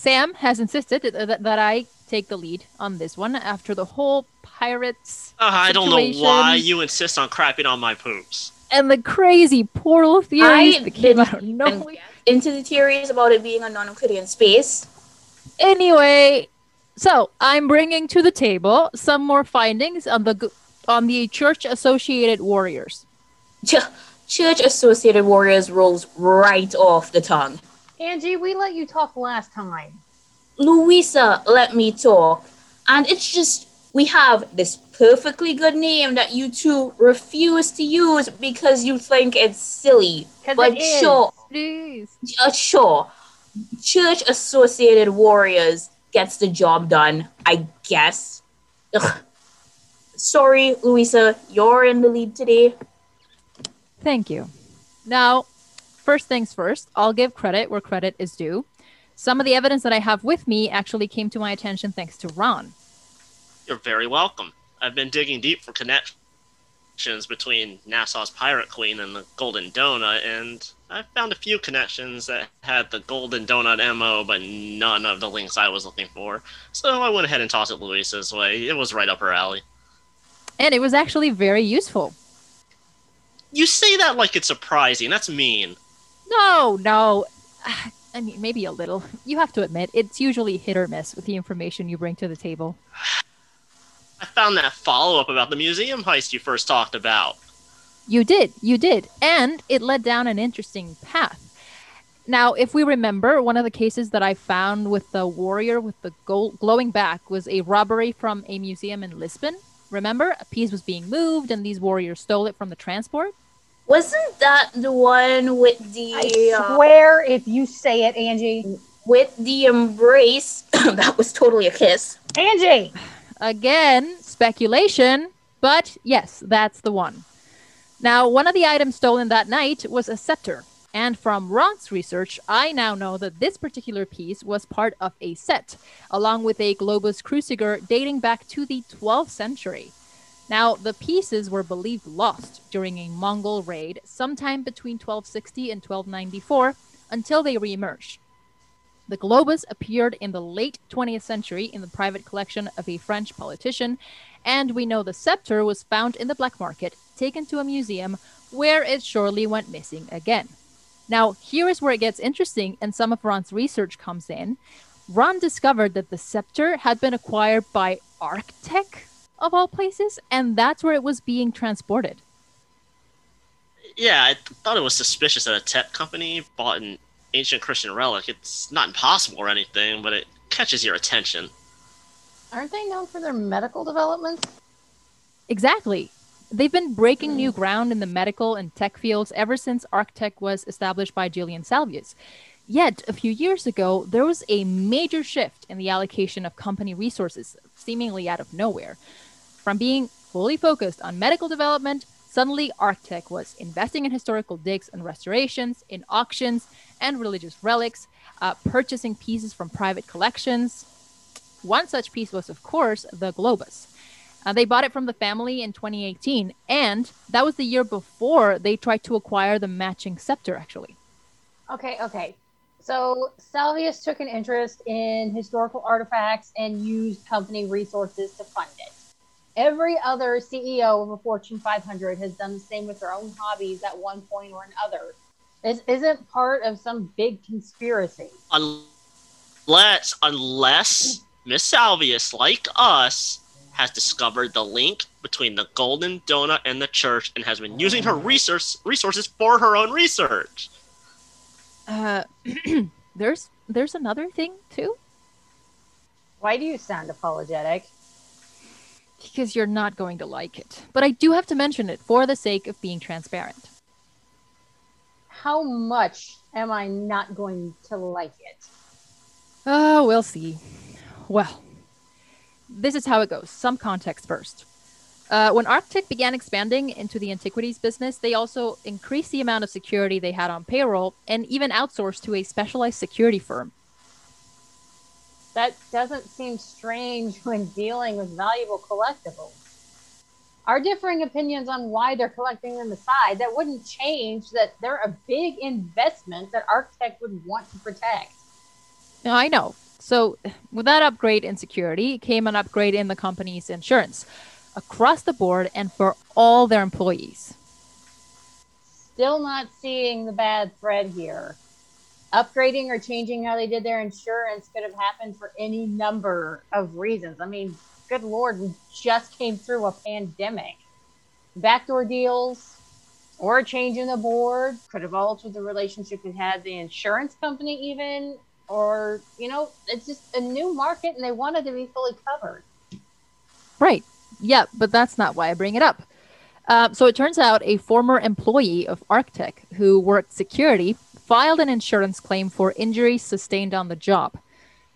So, Sam has insisted that, that, that I take the lead on this one after the whole pirates. Uh, I don't know why you insist on crapping on my poops. And the crazy portal theories I that came didn't out of nowhere. Into the theories about it being a non-Euclidean space. Anyway, so I'm bringing to the table some more findings on the on the church-associated warriors. Ch- Church-associated warriors rolls right off the tongue. Angie, we let you talk last time. Louisa, let me talk. And it's just, we have this perfectly good name that you two refuse to use because you think it's silly. But it is. sure, Please. uh, sure. Church associated warriors gets the job done, I guess. Ugh. Sorry, Louisa, you're in the lead today. Thank you. Now, first things first, I'll give credit where credit is due. Some of the evidence that I have with me actually came to my attention thanks to Ron. You're very welcome. I've been digging deep for connections between Nassau's Pirate Queen and the Golden Donut, and I found a few connections that had the Golden Donut MO, but none of the links I was looking for. So I went ahead and tossed it Louisa's way. It was right up her alley. And it was actually very useful. You say that like it's surprising. That's mean. No, no. I mean, maybe a little. You have to admit, it's usually hit or miss with the information you bring to the table. I found that follow up about the museum heist you first talked about. You did, you did. And it led down an interesting path. Now, if we remember, one of the cases that I found with the warrior with the gold glowing back was a robbery from a museum in Lisbon. Remember? A piece was being moved and these warriors stole it from the transport. Wasn't that the one with the I uh, swear if you say it, Angie. with the embrace? that was totally a kiss. Angie! Again, speculation, but yes, that's the one. Now, one of the items stolen that night was a scepter. And from Ron's research, I now know that this particular piece was part of a set, along with a globus cruciger dating back to the 12th century. Now, the pieces were believed lost during a Mongol raid sometime between 1260 and 1294 until they reemerged. The globus appeared in the late 20th century in the private collection of a French politician, and we know the scepter was found in the black market, taken to a museum, where it surely went missing again. Now, here is where it gets interesting, and some of Ron's research comes in. Ron discovered that the scepter had been acquired by Arctech, of all places, and that's where it was being transported. Yeah, I thought it was suspicious that a tech company bought an ancient Christian relic. It's not impossible or anything, but it catches your attention. Aren't they known for their medical developments? Exactly. They've been breaking new hmm. ground in the medical and tech fields ever since Arctech was established by Julian Salvius. Yet, a few years ago, there was a major shift in the allocation of company resources, seemingly out of nowhere. From being fully focused on medical development, suddenly Arctech was investing in historical digs and restorations, in auctions and religious relics, uh, purchasing pieces from private collections. One such piece was, of course, the Globus. Uh, they bought it from the family in 2018, and that was the year before they tried to acquire the matching scepter, actually. Okay, okay. So Salvius took an interest in historical artifacts and used company resources to fund it. Every other CEO of a Fortune 500 has done the same with their own hobbies at one point or another. This isn't part of some big conspiracy. Unless, unless Miss Salvius, like us, has discovered the link between the Golden Donut and the church and has been using her resource, resources for her own research. Uh, there's there's another thing too, Why do you sound apologetic? Because you're not going to like it. But I do have to mention it for the sake of being transparent. How much am I not going to like it? Oh, we'll see. Well, this is how it goes. Some context first. Uh, when Arctech began expanding into the antiquities business, they also increased the amount of security they had on payroll and even outsourced to a specialized security firm. That doesn't seem strange when dealing with valuable collectibles. Our differing opinions on why they're collecting them aside, that wouldn't change that they're a big investment that Arctech would want to protect. Now, I know. So, with that upgrade in security came an upgrade in the company's insurance across the board and for all their employees. Still not seeing the bad thread here. Upgrading or changing how they did their insurance could have happened for any number of reasons. I mean, good lord, we just came through a pandemic. Backdoor deals or a change in the board could have altered the relationship it had the insurance company even or you know it's just a new market and they wanted to be fully covered Right. Yeah, but that's not why I bring it up. Uh, so it turns out a former employee of Arctech who worked security filed an insurance claim for injuries sustained on the job.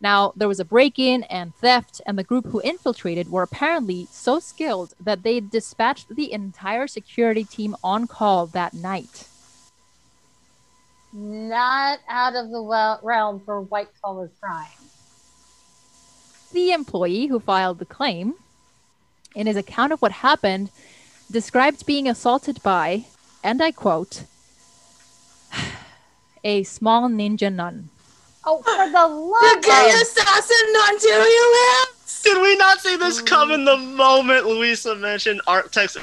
Now, there was a break in and theft, and the group who infiltrated were apparently so skilled that they dispatched the entire security team on call that night. not out of the realm for white collar crime The employee who filed the claim, in his account of what happened, described being assaulted by, and I quote, a small ninja nun. oh for the love The love gay of assassin Ontario Did we not see this coming the moment Louisa mentioned Arctech's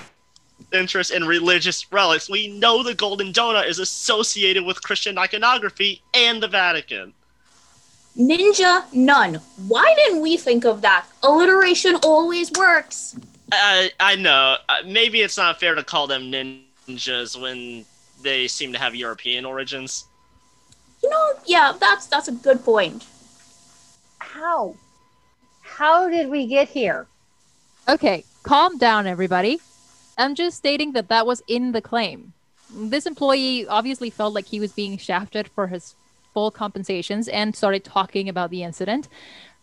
interest in religious relics? We know the Golden Donut is associated with Christian iconography and the Vatican. Ninja Nun. Why didn't we think of that? Alliteration always works. I I know. Uh, Maybe it's not fair to call them ninjas when they seem to have European origins. You know, yeah, that's that's a good point. how how did we get here Okay, calm down, everybody. I'm just stating that that was in the claim. This employee obviously felt like he was being shafted for his full compensations and started talking about the incident.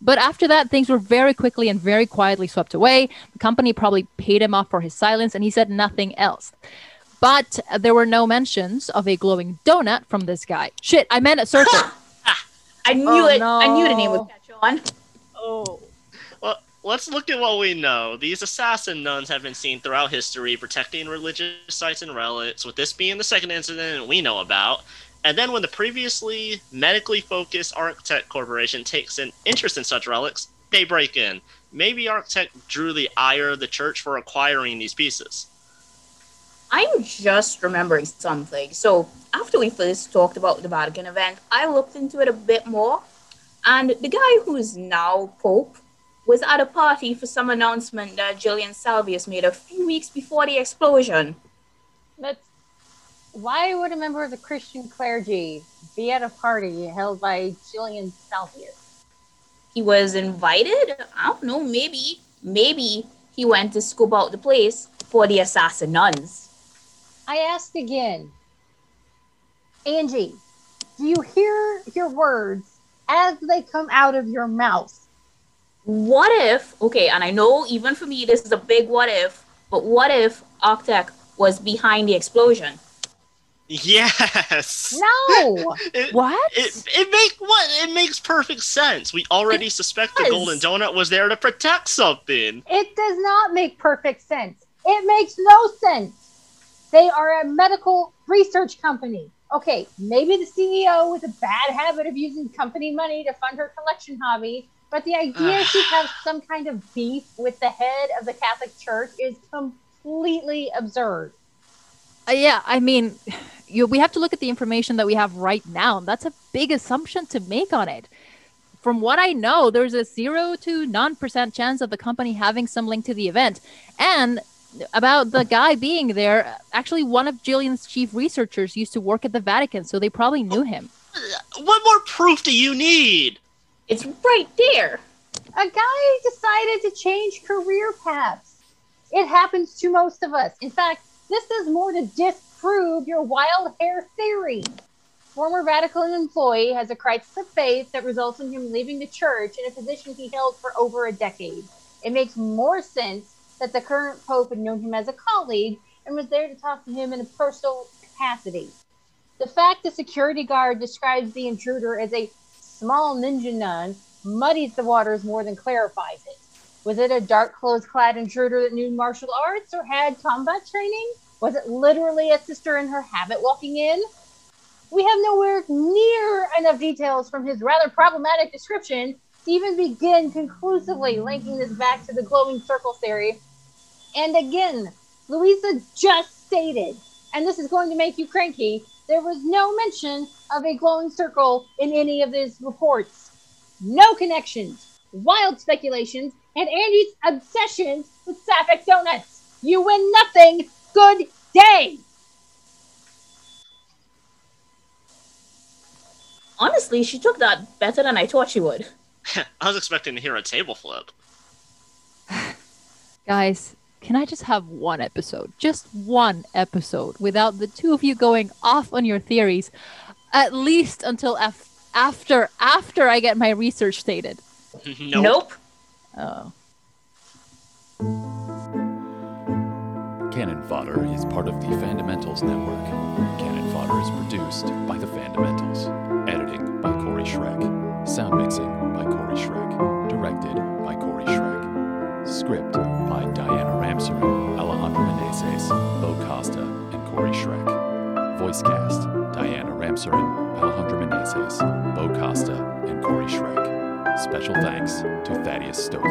But after that, things were very quickly and very quietly swept away. The company probably paid him off for his silence, and he said nothing else. But uh, there were no mentions of a glowing donut from this guy. Shit, I meant a circle. I knew Oh, it. I knew the name no. would catch on. oh Well, let's look at what we know. These assassin nuns have been seen throughout history protecting religious sites and relics, with this being the second incident we know about. And then when the previously medically focused Arctech Corporation takes an interest in such relics, they break in. Maybe Arctech drew the ire of the church for acquiring these pieces. I'm just remembering something. So after we first talked about the Vatican event, I looked into it a bit more, and the guy who is now Pope was at a party for some announcement that Julian Salvius made a few weeks before the explosion. that's why would a member of the christian clergy be at a party held by Julian Salvius? He was invited. I don't know. Maybe, maybe he went to scope out the place for the assassin nuns. I ask again, Angie, do you hear your words as they come out of your mouth? what if okay and i know even for me this is a big what if but what if Arctech was behind the explosion Yes. No, It, what? It, it make what it makes perfect sense. We already suspect the. Golden Donut was there to protect something. it does not make perfect sense. It makes no sense. They are a medical research company. Okay, maybe the CEO with a bad habit of using company money to fund her collection hobby, but the idea she has some kind of beef with the head of the Catholic Church is completely absurd. Uh, yeah, I mean, you, we have to look at the information that we have right now. That's a big assumption to make on it. From what I know, there's a zero to none percent chance of the company having some link to the event. And about the guy being there, actually, one of Jillian's chief researchers used to work at the Vatican, so they probably knew him. What more proof do you need? it's right there A guy decided to change career paths. It happens to most of us. In fact, this is more to disprove your wild hair theory. Former Vatican employee has a crisis of faith that results in him leaving the church in a position he held for over a decade. It makes more sense that the current pope had known him as a colleague and was there to talk to him in a personal capacity. The fact the security guard describes the intruder as a small ninja nun muddies the waters more than clarifies it. Was it a dark clothes clad intruder that knew martial arts or had combat training? Was it literally a sister in her habit walking in? We have nowhere near enough details from his rather problematic description to even begin conclusively linking this back to the glowing circle theory. And again, Louisa just stated, and this is going to make you cranky, there was no mention of a glowing circle in any of these reports. No connections, wild speculations, and Andy's obsessions with Sapphic donuts. You win nothing. Good day. Honestly, she took that better than I thought she would. I was expecting to hear a table flip. Guys, can I just have one episode? Just one episode without the two of you going off on your theories, at least until af- after after I get my research stated. nope. Nope. Oh. Cannon Fodder is part of the Fundamentals Network. Cannon Fodder is produced by the Fundamentals. Editing by Corey Schreck. Sound mixing Thaddeus Stoklos.